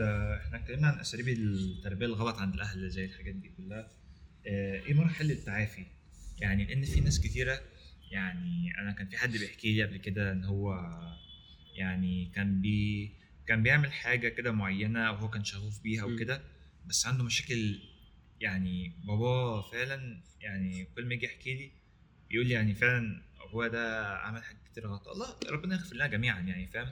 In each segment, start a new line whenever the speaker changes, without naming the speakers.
إحنا اتكلمنا عن أساليب التربية الغلط عند الأهل زي الحاجات دي كلها آه، إيه مراحل التعافي يعني لأن في ناس كتيرة يعني أنا كان في حد بيحكي لي قبل كده إن هو يعني كان بي كان بيعمل حاجة كده معينة وهو كان شغوف بيها. وكده بس عنده مشاكل يعني بابا فعلا يعني كل ما يجي يحكي لي يقول لي يعني فعلا هو ده عمل حاجات كتير غلط الله ربنا يغفر لنا جميعا يعني فاهم.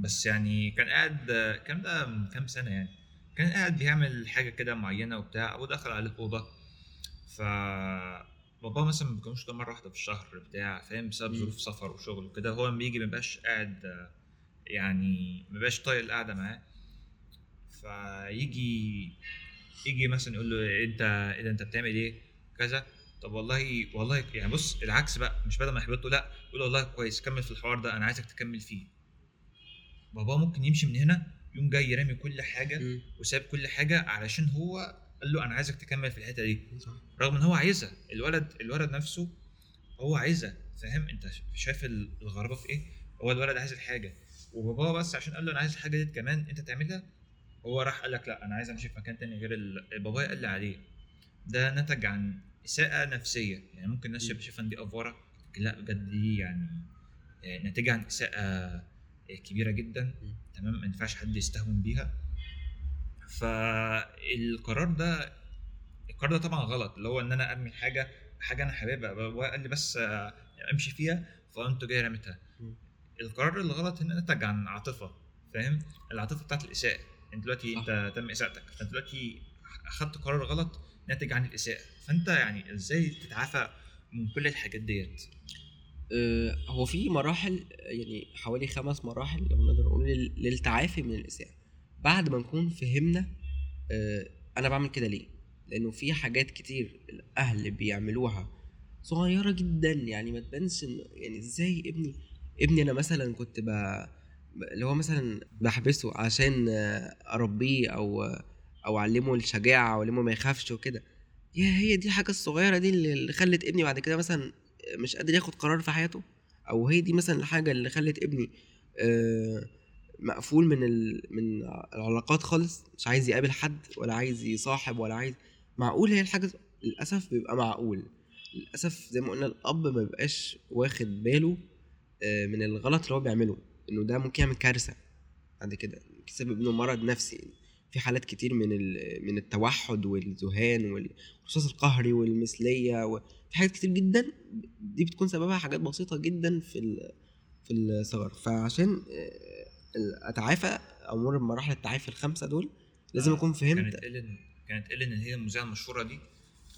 بس يعني كان قاعد كان ده من كام سنة يعني. كان قاعد بيعمل حاجة كده معينة وبتاع ودخل عليه الأوضة. ف بابا مثلا ما بيكونش غير مرة واحدة في الشهر بتاع فاهم؟ بسبب. ظروف سفر وشغل وكده. هو لما بيجي ما بيبقاش قاعد يعني ما بيبقاش طايق القعدة معاه. فيجي يجي مثلا يقول له أنت إيه ده؟ أنت بتعمل إيه؟ كذا. طب والله والله يعني بص العكس بقى مش بدل ما يحبطه لأ يقول له والله كويس كمل في الحوار ده أنا عايزك تكمل فيه. بابا ممكن يمشي من هنا يقوم جاي رامي كل حاجة
مم.
وساب كل حاجة علشان هو قال له أنا عايزك تكمل في الحتة دي.
صح.
رغم إن هو عايزها الولد الولد نفسه هو عايزها فاهم؟ أنت شايف الغرابة في إيه؟ هو الولد عايز الحاجة. وبابا بس عشان قال له أنا عايز الحاجة دي كمان أنت تعملها هو راح قال لك لا أنا عايز أمشي في مكان تاني غير بابايا قال لي عليه. ده نتج عن إساءة نفسية. يعني ممكن الناس
م.
شايفه ان دي أفورة لا بجد دي يعني آه، ناتجه عن إساءة كبيرة جدا تمام؟ ما ينفعش حد يستهون بيها. فالقرار ده القرار ده طبعا غلط اللي هو إن أنا أرمي حاجة حاجة أنا حاببها بابايا قال لي بس آه، أمشي فيها فقمت جاي رميتها. القرار الغلط هنا نتج عن عاطفة فاهم؟ العاطفة بتاعت الإساءة. أنت دلوقتي. أنت تم إساءتك. فأنت دلوقتي أخدت قرار غلط ناتج عن الإساءة. فأنت يعني إزاي تتعافى من كل الحاجات ديت؟
هو في مراحل يعني حوالي خمس مراحل لو نقدر نقول لل- للتعافي من الإساءة. بعد ما نكون فهمنا آه، أنا بعمل كده ليه؟ لأنه في حاجات كتير الأهل بيعملوها صغيرة جدا يعني ما تبانش يعني إزاي ابني ابني أنا مثلا كنت ب اللي هو مثلا بحبسه عشان آه، أربيه أو أو أعلمه الشجاعة أو أعلمه ما يخافش وكده. يا هي دي الحاجة الصغيرة دي اللي خلت ابني بعد كده مثلا مش قادر ياخد قرار في حياته أو هي دي مثلا الحاجة اللي خلت ابني آه، مقفول من. من العلاقات خالص مش عايز يقابل حد ولا عايز يصاحب ولا عايز معقول هي الحاجة للأسف بيبقى معقول للأسف زي ما قلنا الأب ما بيبقاش واخد باله آه، من الغلط اللي هو بيعمله إنه ده ممكن يعمل كارثة بعد كده يسبب له مرض نفسي في حالات كتير من ال... من التوحد والذهان والرصاص القهري والمثلية و... في حاجات كتير جدا دي بتكون سببها حاجات بسيطة جدا في ال... في الصغر فعشان آه، أتعافى أو أمر بمراحل التعافي الخمسة دول لازم
آه،
أكون فهمت.
كانت إيلين كانت إيلين اللي هي المذيعة المشهورة دي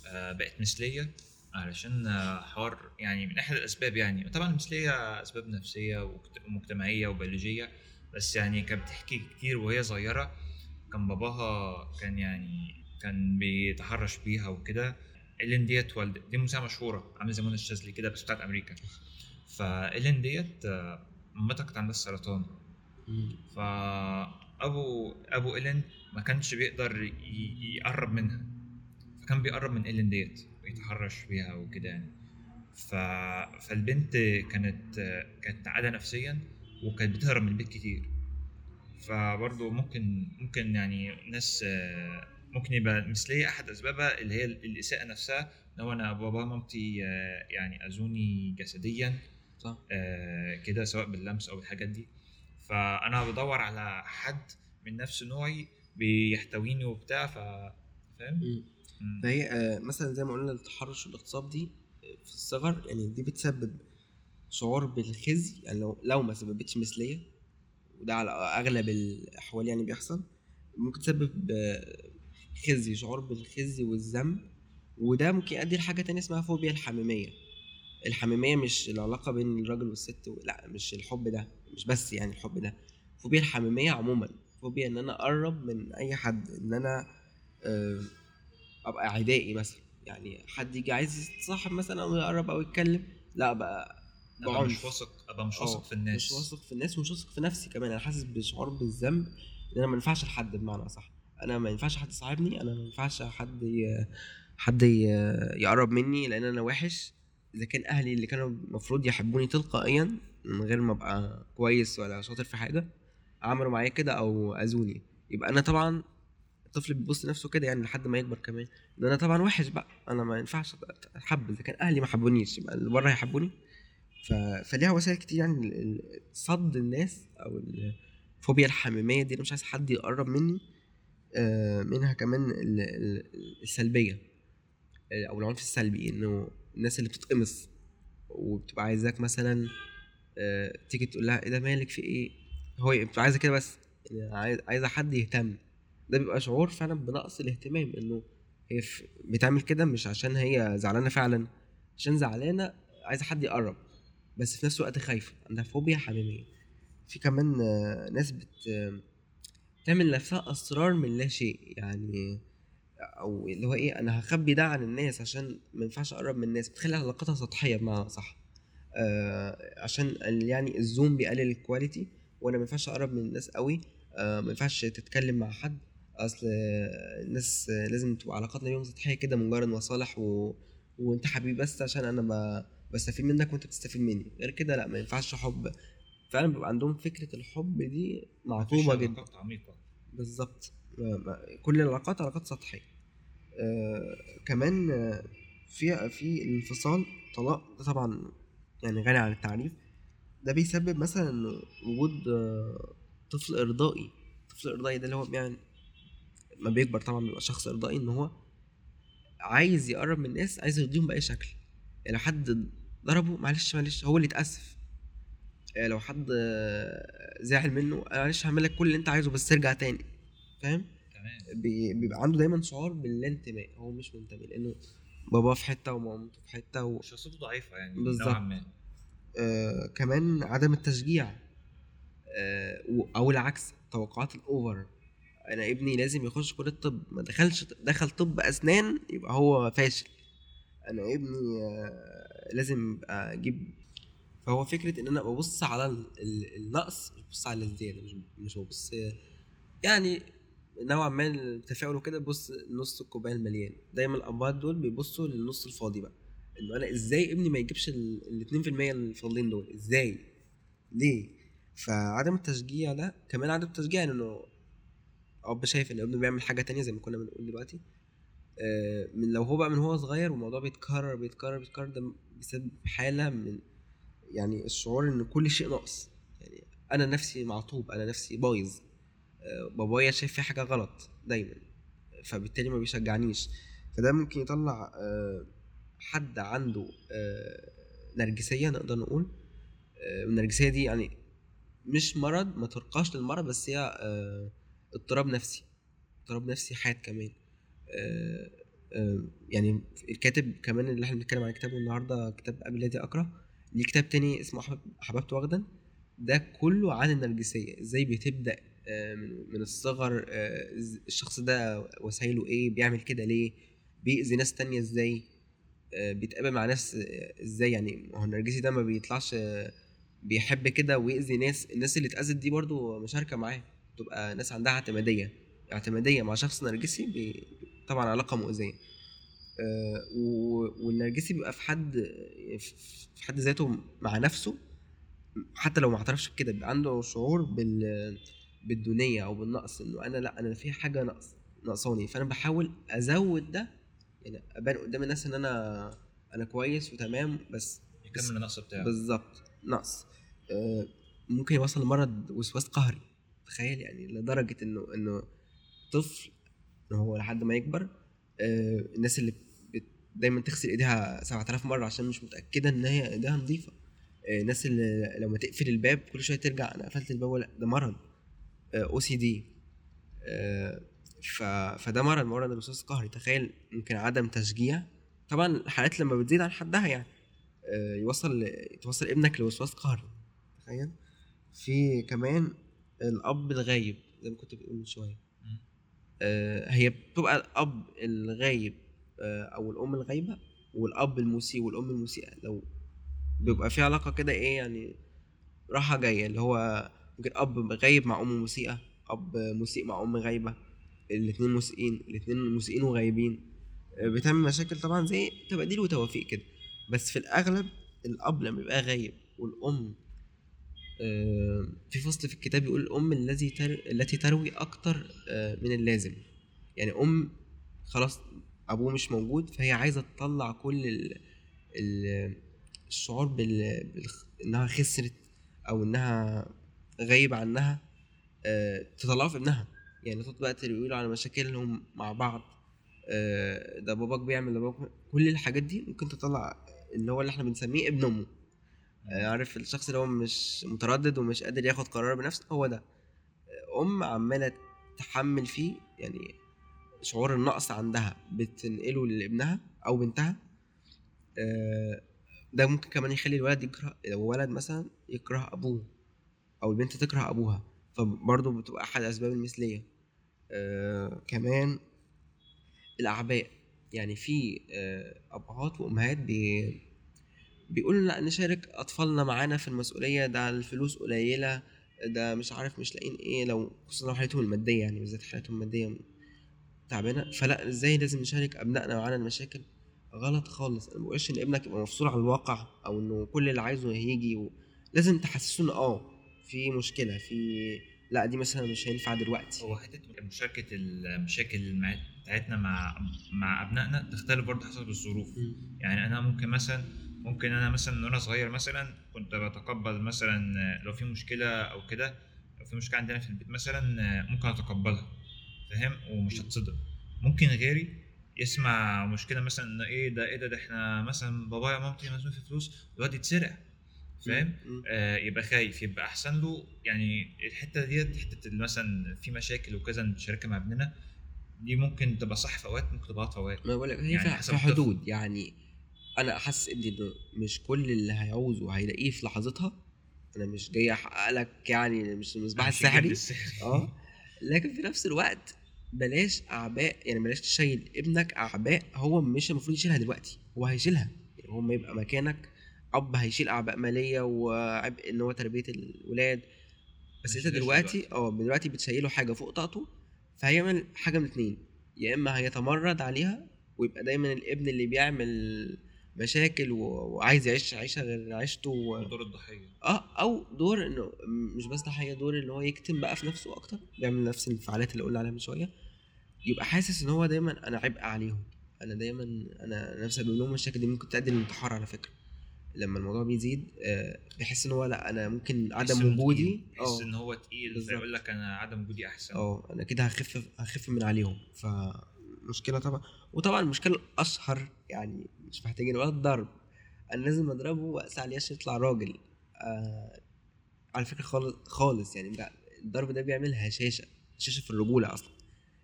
آه، بقت مثلية علشان حوار يعني من أحد الأسباب يعني. طبعا المثلية أسباب نفسية ومجت- ومجتمعية وبيولوجية بس يعني كانت بتحكي كتير وهي صغيرة كان باباها كان يعني كان بيتحرش بيها وكده إيلين ديت والد دي مذيعة مشهورة عاملة زي منى الشاذلي كده بس بتاعت أمريكا. فإيلين ديت مامتها كانت عندها السرطان
مم.
فأبو أبو إيلين ما كانش بيقدر يقرب منها. فكان بيقرب من إيلين ديت ويتحرش بيها وكده يعني. ف... فالبنت كانت كانت عادة نفسيا وكانت بتهرب من البيت كتير. فبرضه ممكن ممكن يعني ناس ممكن يبقى مثلية أحد أسبابها اللي هي الإساءة نفسها هو أنا بابا مامتي يعني أذوني جسديا
صح.
آه، كده سواء باللمس أو بالحاجات دي. فأنا بدور على حد من نفس نوعي بيحتويني وبتاع ف فاهم.
فهي آه، مثلا زي ما قلنا التحرش والاغتصاب دي آه، في الصغر يعني دي بتسبب شعور بالخزي يعني لو لو ما سببتش مثلية وده على أغلب الأحوال يعني بيحصل. ممكن تسبب خزي شعور بالخزي والذنب. وده ممكن يؤدي لحاجة تانية اسمها فوبيا الحميمية. الحميمية مش العلاقة بين الراجل والست و... لا مش الحب ده مش بس يعني الحب ده. فوبيا الحميمية عموما. فوبيا إن أنا أقرب من أي حد إن أنا آه، أبقى عدائي مثلا. يعني حد يجي عايز يتصاحب مثلا أو يقرب أو يتكلم لا بقى
أبقى مش
بعنف.
واثق أبقى مش واثق في الناس.
مش واثق في الناس ومش واثق في نفسي كمان. أنا حاسس بشعور بالذنب إن أنا ما ينفعش لحد بمعنى صح أنا ما ينفعش حد يصاحبني أنا ما ينفعش حد ي... حد ي... يقرب مني لأن أنا وحش. إذا كان أهلي اللي كانوا المفروض يحبوني تلقائيا من غير ما أبقى كويس ولا شاطر في حاجة عملوا معايا كده أو أذوني. يبقى أنا طبعا الطفل بيبص لنفسه كده يعني لحد ما يكبر كمان. ان أنا طبعا وحش بقى. أنا ما ينفعش أتحب. إذا كان أهلي ما حبونيش يبقى اللي بره هيحبوني. ف... فليها وسائل كتير يعني صد الناس أو الفوبيا الحميمية دي أنا مش عايز حد يقرب مني آه، منها كمان ال- ال- السلبية آه، أو العنف السلبي إنه الناس اللي بتتقمص وبتبقى عايزاك مثلا آه، تيجي تقول لها إيه ده مالك في إيه؟ هو بتبقى عايزة كده بس يعني عايز عايزة حد يهتم. ده بيبقى شعور فعلا بنقص الاهتمام إنه هي بتعمل كده مش عشان هي زعلانة فعلا عشان زعلانة عايزة حد يقرب. بس في نفس الوقت خايفة. عندها فوبيا حميميه في كمان آه، ناس بت آه، تعمل نفسها أسرار من لا شيء. يعني أو اللي هو إيه أنا هخبي ده عن الناس عشان ما ينفعش أقرب من الناس. بتخلي علاقتها سطحية بمعنى صح. آه عشان يعني الزوم بيقلل الكواليتي وأنا ما ينفعش أقرب من الناس قوي. آه ما ينفعش تتكلم مع حد. أصل آه، الناس لازم تبقى علاقاتنا بيهم سطحية كده مجرد مصالح و... وأنت حبيبي بس عشان أنا ب... بستفيد منك وانت بتستفيد مني. غير كده لا ما ينفعش حب. فعلا بيبقى عندهم فكرة الحب دي
معطوبة
جدا.
علاقات عميقة.
بالظبط. كل العلاقات علاقات سطحية. آه كمان آه، في في الانفصال طلاق ده طبعا يعني غني عن التعريف. ده بيسبب مثلا وجود آه، طفل إرضائي. طفل إرضائي ده اللي هو يعني ما بيكبر طبعا بيبقى شخص إرضائي إن هو عايز يقرب من الناس عايز يرضيهم بأي شكل. يعني لو حد ضربه. معلش معلش هو اللي اتأسف. آه، لو حد آه، زعل منه أنا معلش هعمل لك كل اللي انت عايزه بس ارجع تاني. فاهم؟ بيبقى عنده دايما شعور بالانتماء. هو مش منتمي لأنه باباه في حتة ومامته في حتة و...
شخصيته ضعيفة يعني
بالظبط.
نوعا ما.
آه كمان عدم التشجيع. آه أو العكس توقعات الأوفر. أنا ابني لازم يخش كلية الطب. ما دخلش دخل طب أسنان يبقى هو فاشل. أنا ابني آه لازم أجيب. فهو فكرة إن أنا ببص على ال- ال- النقص مش ببص على الزيادة مش مش ببص يعني نوعا ما التفاؤل وكده بص نص الكوباية المليان. دايما الابهات دول بيبصوا للنص الفاضي بقى. انه أنا إزاي ابني ما يجيبش ال 2% الفاضلين دول؟ إزاي؟ ليه؟ فعدم التشجيع ده كمان عدم التشجيع إنه أب شايف إن ابنه بيعمل حاجة تانية زي ما كنا بنقول دلوقتي. آه، من لو هو بقى من هو صغير والموضوع بيتكرر بيتكرر بيتكرر ده بيسبب حالة من يعني الشعور إن كل شيء ناقص. يعني أنا نفسي معطوب أنا نفسي بايظ. آه، بابايا شايف في حاجة غلط دايما فبالتالي ما بيشجعنيش. فده ممكن يطلع آه، حد عنده آه، نرجسية نقدر نقول. النرجسية دي يعني مش مرض ما ترقاش للمرض بس هي اضطراب نفسي. اضطراب نفسي حاد كمان. يعني الكاتب كمان اللي إحنا بنتكلم عن كتابه النهارده كتاب قبل الذي أقرأ ليه كتاب تاني اسمه أحببت وغدا ده كله عن النرجسية إزاي بتبدأ آه، من الصغر آه، الشخص ده وسايله إيه بيعمل كده ليه بيأذي ناس تانية إزاي آه، بيتقابل مع ناس آه، إزاي يعني هو النرجسي ده ما بيطلعش آه، بيحب كده ويأذي ناس الناس اللي اتأذت دي برضو مشاركة معاه تبقى ناس عندها اعتمادية اعتمادية مع شخص نرجسي. طبعا علاقة مؤذية. آه، والنرجسي بيبقى في حد في حد ذاته مع نفسه حتى لو ما اعترفش بكده بيبقى عنده شعور بال بالدونية أو بالنقص إنه أنا لأ أنا في حاجة نقص ناقصاني. فأنا بحاول أزود ده يعني أبان قدام الناس إن أنا أنا كويس وتمام بس
يكمل النقص بتاعه.
بالظبط نقص. آه، ممكن يوصل لمرض وسواس قهري. تخيل يعني لدرجة إنه إنه طفل إن هو لحد ما يكبر آه، الناس اللي دايما تغسل إيديها 7000 مرة عشان مش متأكدة إن هي إيديها نظيفة. آه، الناس اللي لما تقفل الباب كل شوية ترجع أنا قفلت الباب ولا ده مرض. أو سي دي فده مرض مرض الوسواس القهري. تخيل يمكن عدم تشجيع. طبعا الحالات لما بتزيد عن حدها يعني. آه، يوصل توصل ابنك لوسواس قهري. تخيل. في كمان الأب الغايب زي ما كنت بتقول من شوية. هي بتبقى الأب الغايب آه، أو الأم الغايبة والأب المسيء والأم المسيئة. لو بيبقى في علاقة كده إيه يعني راحة جاية اللي هو ممكن أب غايب مع أم مسيئة أب مسيء مع أم غايبة الاثنين مسيئين الاثنين مسيئين وغايبين. آه، بتعمل مشاكل طبعا زي تباديل وتوافيق كده. بس في الأغلب الأب لما بيبقى غايب والأم آه، في فصل في الكتاب يقول الأم الذي. التي تروي أكتر آه، من اللازم يعني أم خلاص أبوه مش موجود فهي عايزة تطلع كل ال... ال... الشعور. إنها خسرت أو إنها غايب عنها آه، تطلعه في ابنها يعني طول الوقت يقولوا على مشاكلهم مع بعض آه، ده باباك بيعمل ده باباك كل الحاجات دي ممكن تطلع اللي هو اللي إحنا بنسميه ابن أمه آه، عارف الشخص اللي هو مش متردد ومش قادر ياخد قرار بنفسه هو ده. أم عمالة تحمل فيه يعني شعور النقص عندها بتنقله لابنها أو بنتها. آه، ده ممكن كمان يخلي الولد يكره لو ولد مثلا يكره أبوه أو البنت تكره أبوها فبرضه بتبقى أحد أسباب المثلية. آه كمان الأعباء يعني في آه أبهات وأمهات بي بيقولوا لا نشارك أطفالنا معانا في المسؤولية. ده الفلوس قليلة ده مش عارف مش لاقيين إيه لو خصوصا لو حالتهم المادية يعني بالذات حالتهم المادية تعبانة. فلا إزاي لازم نشارك أبنائنا معانا المشاكل؟ غلط خالص. أنا بقولش إن ابنك يبقى مفصول عن الواقع أو إنه كل اللي عايزه هيجي و... لازم تحسسه ان آه في مشكلة في لا دي مثلا مش هينفع دلوقتي.
هو حتة مشاركة المشاكل بتاعتنا مع مع أبنائنا تختلف برضه حسب الظروف. يعني أنا ممكن مثلا ممكن أنا مثلا وأنا صغير مثلا كنت بتقبل مثلا لو في مشكلة أو كده لو في مشكلة عندنا في البيت مثلا ممكن أتقبلها فاهم؟ ومش هتصدم. ممكن غيري يسمع مشكلة مثلا إن إيه ده إيه ده ده إحنا مثلا بابايا ومامتي مزنوق في فلوس الواد يتسرق فاهم. آه يبقى خايف يبقى أحسن له يعني الحتة ديت حتة مثلا في مشاكل وكذا نشاركها مع ابننا دي ممكن تبقى صح في أوقات ممكن تبقى غلط في أوقات.
ما بقول لك هي
يعني
في-. حدود يعني أنا احس ابني انه مش كل اللي هيعوزه هيلاقيه في لحظتها. أنا مش جاي أحقق لك يعني مش المصباح السحري. آه. لكن في نفس الوقت بلاش أعباء يعني بلاش تشيل ابنك أعباء هو مش المفروض يشيلها دلوقتي هو هيشيلها. يعني هو ما يبقى مكانك. أب هيشيل أعباء مالية وعبء إن هو تربية الولاد. بس
أنت
دلوقتي آه دلوقتي بتشيله حاجة فوق طاقته فهيعمل حاجة من اتنين. يا إما هيتمرد عليها ويبقى دايما الابن اللي بيعمل مشاكل وعايز يعيش عيشة غير عيشته و...
دور الضحية.
آه أو دور إنه مش بس ضحية دور إن هو يكتم بقى في نفسه أكتر بيعمل نفس الانفعالات اللي قلنا عليها من شوية يبقى حاسس إن هو دايما أنا عبء عليهم. أنا دايما أنا نفسي بقول لهم المشاكل دي ممكن تؤدي للانتحار على فكرة. لما الموضوع بيزيد آه بيحس إن هو لأ أنا ممكن عدم وجودي
تقيل، يحس
آه
إن هو تقيل. فيقول لك أنا عدم وجودي أحسن.
آه أنا كده هخف هخف من عليهم. فمشكلة طبعا وطبعا المشكلة الأشهر يعني مش محتاجين ولا الضرب. أنا لازم أضربه وأقسى عليه عشان يطلع راجل. آه على فكرة خالص خالص يعني الضرب ده بيعمل هشاشة هشاشة في الرجولة أصلا.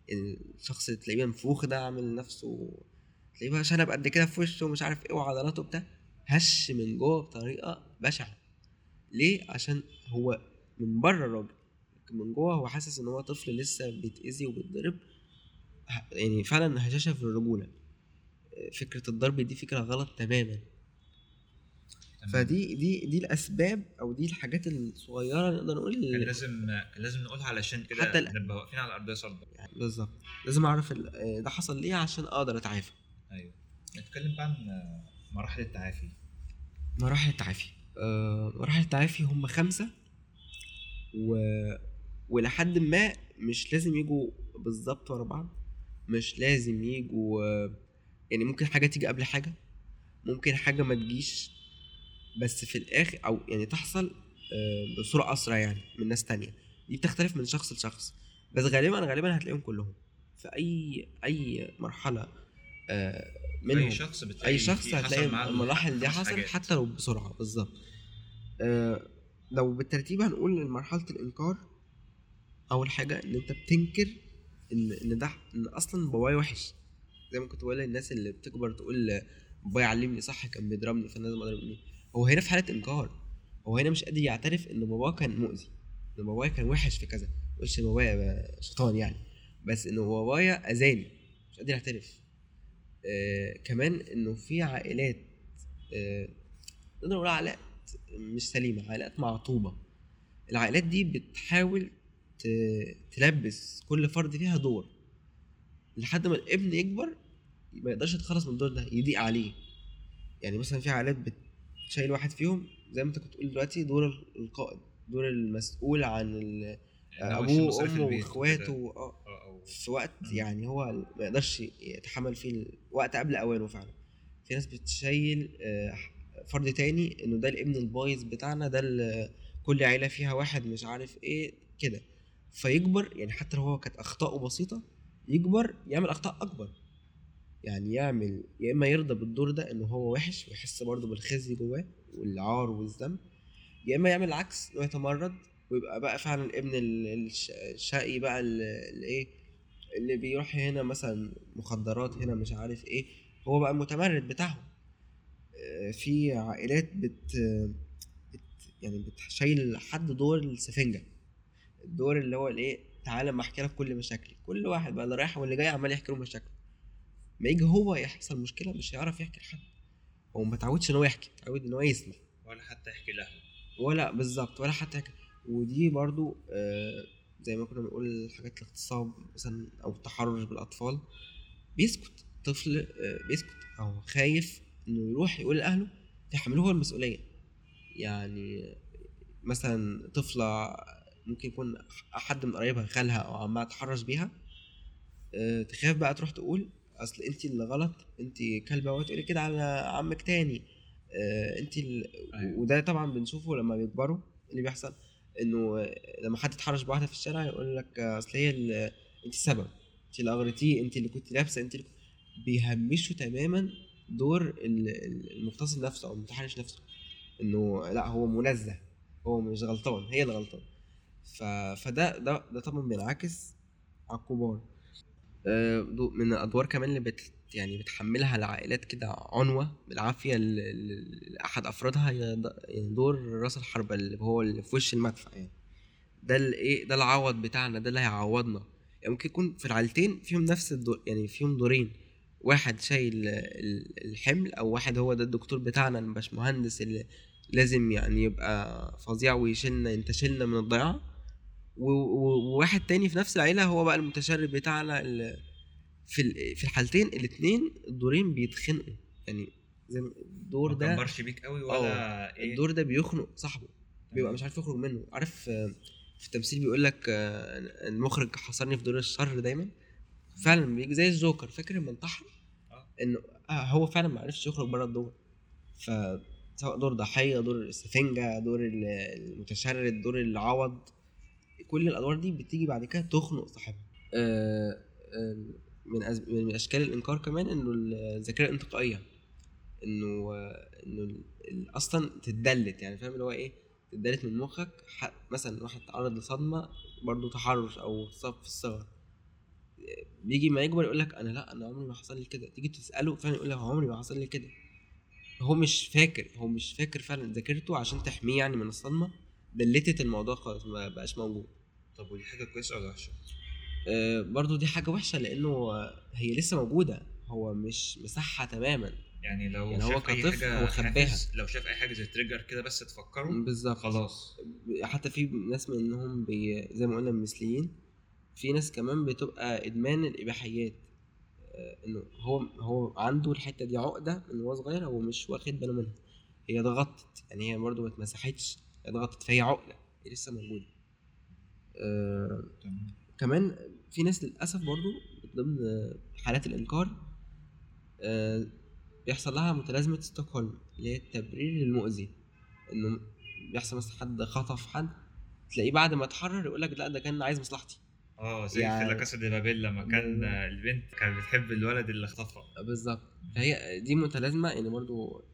يعني الشخص اللي تلاقيه منفوخ ده عامل نفسه تلاقيه بقى شنب قد كده في وشه ومش عارف إيه وعضلاته بتاع هش من جوه بطريقة بشعة. ليه؟ عشان هو من بره راجل لكن من جوه هو حاسس إن هو طفل لسه بيتأذي وبيتضرب. يعني فعلا هشاشة في الرجولة. فكرة الضرب دي فكرة غلط تماما.
تمام.
فدي دي دي الأسباب أو دي الحاجات الصغيرة نقدر نقول
كان
اللي-
لازم كان لازم نقولها علشان كده
حتى
نبقى واقفين على الأرضية صلبه
يعني بالظبط. لازم أعرف آه، ده حصل ليه عشان أقدر أتعافى.
أيوه. نتكلم بقى عن مراحل التعافي.
مراحل التعافي. آه، مراحل التعافي هم خمسة و... ولحد ما مش لازم يجوا بالظبط ورا بعض مش لازم يجوا يعني ممكن حاجة تيجي قبل حاجة ممكن حاجة ما تجيش بس في الآخر أو يعني تحصل آه، بصورة أسرع يعني من ناس تانية. دي بتختلف من شخص لشخص بس غالبا غالبا هتلاقيهم كلهم في أي أي مرحلة آه، منهم.
أي شخص بتلاقي
أي شخص هتلاقي المراحل دي حصلت. حتى لو بسرعة بالظبط. آه لو بالترتيب هنقول إن مرحلة الإنكار أول حاجة إن أنت بتنكر إن إن ده إن أصلا بابايا وحش. زي ما كنت بقول للناس اللي بتكبر تقول بابايا علمني صح كان بيضربني فانا لازم اضرب ابني هو هنا في حالة إنكار. هو هنا مش قادر يعترف إن باباه كان مؤذي إن بابايا كان وحش في كذا. مش بابايا شيطان يعني. بس انه بابايا أذاني مش قادر يعترف. آه كمان إنه في عائلات آه نقدر نقول عائلات مش سليمة عائلات معطوبة. العائلات دي بتحاول تلبس كل فرد فيها دور. لحد ما الابن يكبر ما يقدرش يتخلص من الدور ده يضيق عليه. يعني مثلا في عائلات بتشيل واحد فيهم زي ما انت كنت بتقول دلوقتي دور القائد دور المسؤول عن
أبوه
وامه واخواته
آه. أو-
في وقت. يعني هو ما يقدرش يتحمل فيه الوقت قبل أوانه فعلا. في ناس بتشيل آه، فرد تاني إنه ده الابن البايظ بتاعنا ده كل عيلة فيها واحد مش عارف إيه كده. فيكبر يعني حتى لو هو كانت اخطائه بسيطة يكبر يعمل أخطاء أكبر. يعني يعمل يا إما يرضى بالدور ده انه هو وحش ويحس برضه بالخزي جواه والعار والذنب يا إما يعمل العكس إنه يتمرد ويبقى بقى فعلا الابن ال- الش- الشقي بقى ال- الايه اللي بيروح هنا مثلا مخدرات هنا مش عارف إيه هو بقى المتمرد بتاعهم. آه، في عائلات بت, بت يعني بتشيل حد دور السفنجة. الدور اللي هو الإيه تعالى ما احكي لك كل مشاكلي. كل واحد بقى اللي رايح واللي جاي عمال يحكي له مشاكله. ما يجي هو يحصل مشكلة مش هيعرف يحكي لحد. هو ما تعودش إن هو يحكي تعود إن هو يسمع.
ولا حتى يحكي لاهله
ولا بالظبط ولا حتى يحكي. ودي برضو آه زي ما كنا بنقول حاجات الاغتصاب مثلا أو التحرش بالأطفال. بيسكت طفل آه بيسكت. أو خايف إنه يروح يقول لأهله يحملوه المسؤولية. يعني مثلا طفلة ممكن يكون حد من قرايبها خالها أو عمها اتحرش بيها آه، تخاف بقى تروح تقول أصل انت اللي غلط انت كلبة وتقولي كده على عمك تاني آه، انت ال...
أيوة.
وده طبعا بنشوفه لما بيكبروا اللي بيحصل إنه لما حد اتحرش بواحدة في الشارع يقول لك أصل هي ال- انت السبب انت اللي اغرتيه انت اللي كنت لابسة انت اللي. بيهمشوا تماما دور ال- ال- المغتصب نفسه أو المتحرش نفسه إنه لا هو منزه هو مش غلطان هي اللي غلطان فده ده ده طبعا بينعكس على الكبار. آه، من الأدوار كمان اللي بت يعني بتحملها العائلات كده عنوة بالعافية لأحد أفرادها دور راس الحربه اللي هو اللي في وش المدفع يعني. ده الايه ده العوض بتاعنا ده اللي هيعوضنا. يعني ممكن يكون في العيلتين فيهم نفس الدور يعني فيهم دورين. واحد شايل ال- الحمل أو واحد هو ده الدكتور بتاعنا الباشمهندس اللي لازم يعني يبقى فظيع ويشيلنا ينتشلنا من و- وواحد تاني في نفس العيلة هو بقى المتشرد بتاعنا في ال- في الحالتين الاثنين الدورين بيتخنقوا. يعني زي ما الدور
ما
ده
كبرش بيك قوي ولا إيه؟
الدور ده بيخنق صاحبه بيبقى مش عارف يخرج منه. عارف آه، في التمثيل بيقول لك آه، المخرج حصرني في دور الشر دايما. فعلا بيجي زي الجوكر. فاكر لما انتحر؟
آه.
إنه آه هو فعلا ما عرفش يخرج بره الدور. ف سواء دور ضحية دور السفنجة دور ال- المتشرد دور العوض. كل الأدوار دي بتيجي بعد كده تخنق صاحبها. آه، آه، من أز- من أشكال الإنكار كمان إنه الذاكرة الانتقائية. إنه إنه أصلا تتدلت يعني فاهم؟ اللي هو إيه؟ تتدلت من مخك مثلا واحد تعرض لصدمة برضه تحرش أو في الصغر بيجي ما يكبر يقول لك أنا لأ أنا عمري ما حصل لي كده. تيجي تسأله فعلا يقول لك عمري ما حصل لي كده. هو مش فاكر هو مش فاكر فعلا ذاكرته عشان تحميه يعني من الصدمة. delete ت الموضوع خالص ما بقاش موجود.
طب ودي حاجة كويسة ولا وحشة؟
آه، برضو دي حاجة وحشة لأنه هي لسه موجودة. هو مش مسحها تماما.
يعني لو
يعني هو
شاف اي
كطفل
حاجة
هو خباها.
لو شاف أي حاجة زي trigger كده بس تفكره
بالظبط.
خلاص.
حتى في ناس منهم بي زي ما قلنا مثليين. في ناس كمان بتبقى إدمان الإباحيات. آه، إنه هو هو عنده الحتة دي عقدة من وهو صغير هو مش واخد باله منها. هي ضغطت يعني هي برضه ما اتمسحتش. ضغطت فهي عقده هي لسه موجودة. آه، كمان في ناس للأسف برضو ضمن حالات الإنكار آه، بيحصل لها متلازمة ستوكهولم اللي هي التبرير المؤذي إنه بيحصل مثلا حد خطف حد تلاقيه بعد ما اتحرر يقول لك لا ده كان عايز مصلحتي.
آه زي
يعني-
في لا دي بابيل لما كان. البنت كانت بتحب الولد اللي خطفها
بالظبط. فهي دي متلازمة يعني برضو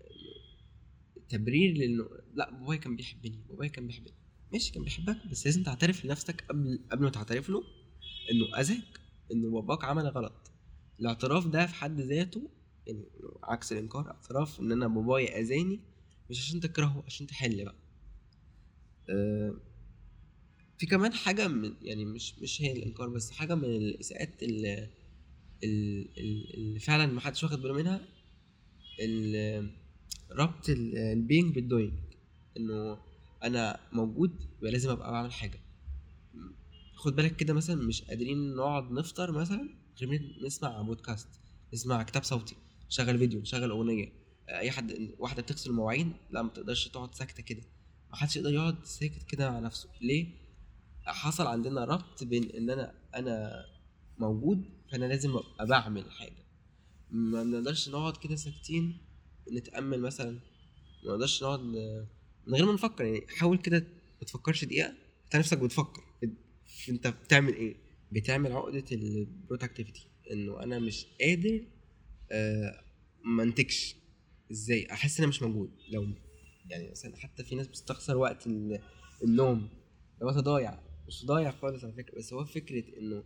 تبرير لأنه لا بابايا كان بيحبني بابايا كان بيحبني. ماشي كان بيحبك بس لازم تعترف لنفسك قبل قبل ما تعترف له إنه أذاك انه باباك عمل غلط. الاعتراف ده في حد ذاته يعني عكس الإنكار اعتراف إن أنا بابايا أذاني مش عشان تكرهه عشان تحل بقى. أه في كمان حاجة من يعني مش مش هي الإنكار بس حاجة من الإساءات اللي, اللي فعلا ما حدش واخد باله منها ربط ال being بال doing. إنه أنا موجود يبقى لازم أبقى بعمل حاجة. خد بالك كده مثلا مش قادرين نقعد نفطر مثلا غير نسمع بودكاست نسمع كتاب صوتي نشغل فيديو نشغل أغنية. أي حد واحدة بتغسل المواعين لا ما تقدرش تقعد ساكتة كده. محدش يقدر يقعد ساكت كده مع نفسه. ليه؟ حصل عندنا ربط بين إن أنا أنا موجود فأنا لازم أبقى بعمل حاجة. ما بنقدرش نقعد كده ساكتين نتأمل مثلا ما نقدرش نقعد من غير ما نفكر يعني حاول كده ما تفكرش دقيقة انت نفسك بتفكر انت بتعمل إيه؟ بتعمل عقدة البرودكتيفيتي انه أنا مش قادر آه، ما انتجش. إزاي؟ أحس إن أنا مش موجود. لو يعني مثلا حتى في ناس بتستخسر وقت ال- النوم. ده وقت ضايع مش ضايع خالص على فكرة بس هو فكرة إنه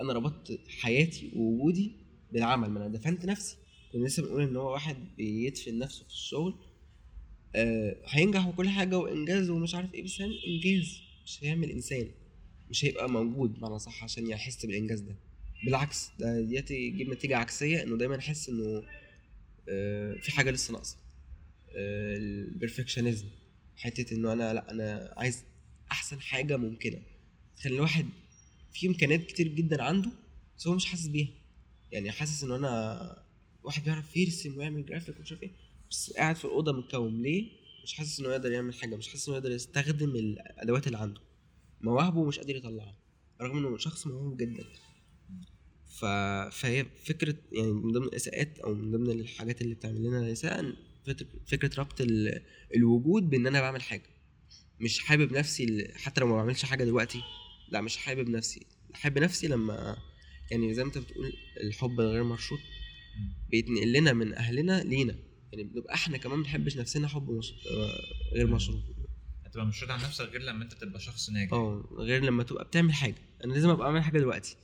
أنا ربطت حياتي ووجودي بالعمل ما أنا دفنت نفسي. كنا لسه بنقول إن هو واحد بيدفن نفسه في الشغل آه هينجح وكل حاجة وإنجاز ومش عارف إيه بس هيعمل إنجاز مش هيعمل إنسان مش هيبقى موجود بمعنى صح عشان يحس بالإنجاز ده. بالعكس ده ديت يجيب نتيجة عكسية إنه دايما يحس إنه آه في حاجة لسه ناقصة آه ال perfectionism حتة إنه أنا لأ أنا عايز أحسن حاجة ممكنة. تخلي الواحد في إمكانيات كتير جدا عنده بس هو مش حاسس بيها. يعني حاسس ان أنا واحد بيعرف يرسم ويعمل جرافيك ومش عارف إيه بس قاعد في الأوضة متكوم ليه؟ مش حاسس إنه يقدر يعمل حاجة مش حاسس إنه يقدر يستخدم الأدوات اللي عنده. مواهبه مش قادر يطلعها رغم إنه شخص موهوب جدا. ف... فهي فكرة يعني من ضمن الإساءات أو من ضمن الحاجات اللي بتعمل لنا الإساءة فكرة ربط ال... الوجود بإن أنا بعمل حاجة. مش حابب نفسي حتى لو ما بعملش حاجة دلوقتي لا مش حابب نفسي. احب نفسي لما يعني زي ما أنت بتقول الحب الغير مرشود. بيتنقل لنا من أهلنا لينا. يعني بنبقى إحنا كمان ما بنحبش نفسنا حب مش... آه، غير مشروط
هتبقى مش راضي عن نفسك غير لما أنت تبقى شخص ناجح.
آه غير لما تبقى بتعمل حاجة. أنا لازم أبقى أعمل حاجة دلوقتي.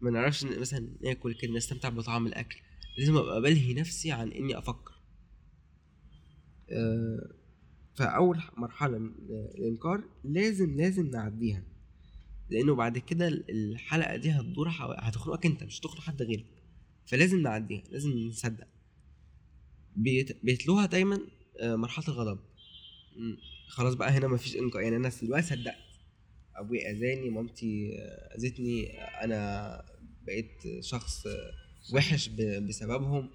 ما نعرفش مثلا ناكل كده نستمتع بطعم الأكل. لازم أبقى بلهي نفسي عن إني أفكر. آه، فأول مرحلة الإنكار لازم لازم نعديها. لأنه بعد كده الحلقة دي هتدور حو... هتخنقك أنت مش هتخنق حد غيرك. فلازم نعديها لازم نصدق. بيت... بيتلوها دايما آه، مرحلة الغضب. خلاص بقى هنا مفيش انكار يعني أنا دلوقتي صدقت. أبوي أذاني مامتي آه، أذتني. أنا بقيت شخص وحش بسببهم.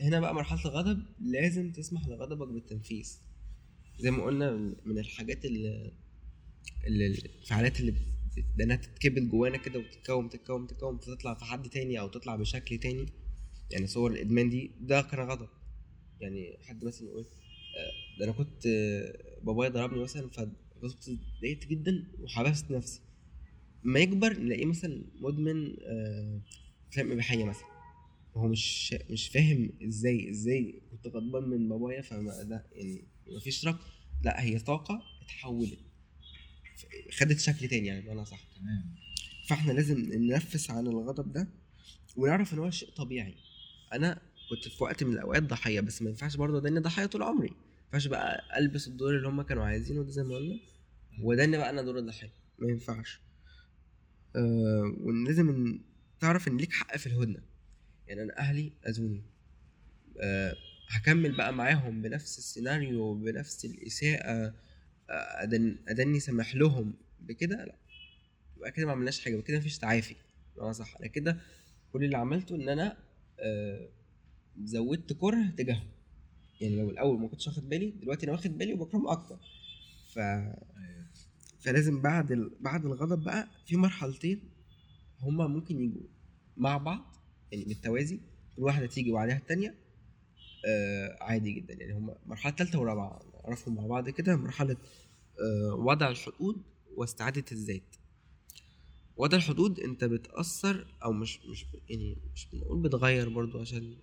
هنا بقى مرحلة الغضب لازم تسمح لغضبك بالتنفيذ زي ما قلنا من الحاجات اللي الانفعالات اللي ده انها تتكبت جوانا كده وتتكون تتكون تتكون فتطلع في حد تاني أو تطلع بشكل تاني. يعني صور الإدمان دي ده كان غضب. يعني حد مثلا يقول آه، ده أنا كنت آه، بابايا ضربني مثلا فغضبت اتضايقت جدا وحبست نفسي. ما يكبر نلاقيه مثلا مدمن آه، افلام إباحية مثلا. هو مش مش فاهم إزاي إزاي كنت غضبان من بابايا فما ده يعني مفيش ربط. لا هي طاقة اتحولت. خدت شكل تاني يعني بمعنى صح.
تمام.
فاحنا لازم ننفس عن الغضب ده ونعرف إن هو شيء طبيعي. أنا كنت في وقت من الأوقات ضحية بس ما ينفعش برضه اداني ضحية طول عمري. ما ينفعش بقى ألبس الدور اللي هم كانوا عايزينه ده زي ما قلنا. وداني بقى أنا دور الضحيه ما ينفعش. آه ولازم تعرف إن ليك حق في الهدنة. يعني أنا أهلي أذوني. آه هكمل بقى معاهم بنفس السيناريو بنفس الإساءة. آه، أدن اداني سمح لهم بكده لا. يبقى كده ما عملناش حاجة يبقى كده مفيش تعافي. بمعنى صح. أنا كده كل اللي عملته إن أنا آه زودت كره تجاههم. يعني لو الأول ما كنتش واخد بالي دلوقتي أنا واخد بالي وبكرههم أكتر. ف
أيوة.
فلازم بعد ال... بعد الغضب بقى في مرحلتين هما ممكن يجوا مع بعض يعني بالتوازي كل واحدة تيجي وبعدها التانية آه عادي جدا. يعني هما مرحلة ثالثه ورابعة. نعرفهم مع بعض كده مرحلة آه وضع الحدود واستعادة الذات. وضع الحدود انت بتأثر أو مش مش يعني مش بنقول بتغير برضو عشان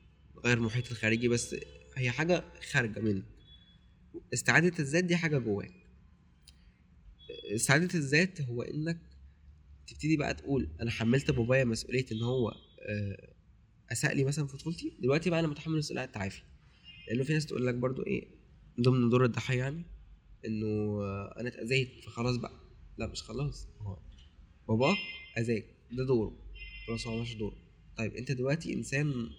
تغير المحيط الخارجي بس هي حاجة خارجة منك. استعادة الذات دي حاجة جواك. استعادة الذات هو إنك تبتدي بقى تقول أنا حملت بابايا مسؤولية إن هو آه، اساء لي مثلا في طفولتي دلوقتي بقى أنا متحمل مسؤولية التعافي. لأنه في ناس تقول لك برضو إيه من ضمن دور الضحيه يعني إنه آه، أنا اتأذيت فخلاص بقى. لا مش خلاص. هو باباك أذاك. ده دوره. خلاص هو مش دوره. طيب أنت دلوقتي إنسان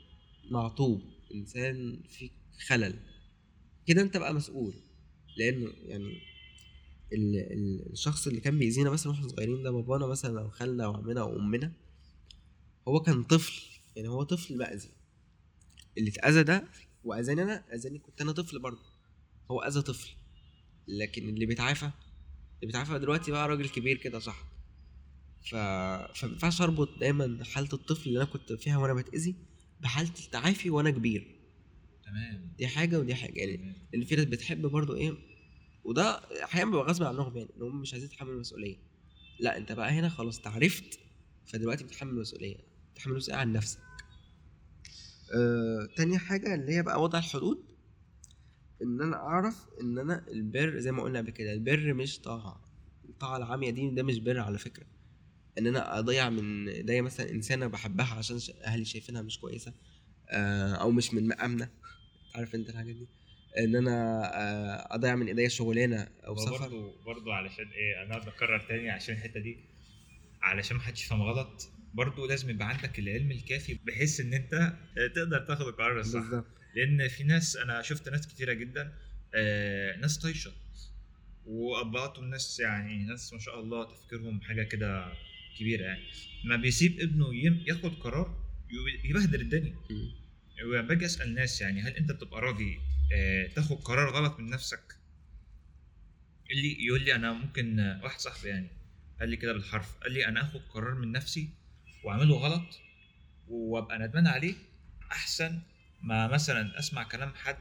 معطوب إنسان فيك خلل. كده أنت بقى مسؤول. لأنه يعني ال ال الشخص اللي كان بيأذينا مثلا وإحنا صغيرين ده بابانا مثلا أو خالنا أو عمنا أو أمنا هو كان طفل. يعني هو طفل مأذي. اللي اتأذى ده وأذاني أنا أذاني كنت أنا طفل برضه. هو أذى طفل. لكن اللي بيتعافى اللي بيتعافى دلوقتي بقى راجل كبير كده صح. ف فما ينفعش أربط دايما حالة الطفل اللي أنا كنت فيها وأنا بتأذي بحالة التعافي وأنا كبير.
تمام.
دي حاجة ودي حاجة. يعني. اللي في ناس بتحب برضو إيه وده أحيانا بيبقى غصب عنهم يعني إن هم مش عايزين يتحملوا المسؤولية. لا أنت بقى هنا خلاص تعرفت فدلوقتي بتحمل المسؤولية. بتحمل المسؤولية عن نفسك. آه، تاني حاجة اللي هي بقى وضع الحدود. إن أنا أعرف إن أنا البر زي ما قلنا قبل كده البر مش طاعة. الطاعة العامية دي ده مش بر على فكرة. إن أنا أضيع من إيديا مثلا إنسانة بحبها عشان أهلي شايفينها مش كويسة آه، أو مش من مقامنا. عارف أنت الحاجات دي؟ إن أنا آه، أضيع من إيديا شغلانة أو سفر.
برضه برضه علشان إيه؟ أنا أكرر تاني عشان الحتة دي. علشان ما حدش يفهم غلط برضه لازم يبقى عندك العلم الكافي بحيث إن أنت تقدر تاخد القرار الصح.
بالظبط.
لأن في ناس أنا شفت ناس كتيرة جدا آه ناس طايشة. وأبهاتهم ناس يعني ناس ما شاء الله تفكيرهم حاجة كده كبيرة يعني. ما بيسيب ابنه ياخد قرار يب- يبهدل الدنيا.
مم.
ولما باجي أسأل ناس يعني هل أنت بتبقى راضي آه تاخد قرار غلط من نفسك؟ اللي يقول لي أنا ممكن واحد صاحبي يعني قال لي كده بالحرف قال لي أنا آخد قرار من نفسي وأعمله غلط وأبقى ندمان عليه أحسن ما مثلا أسمع كلام حد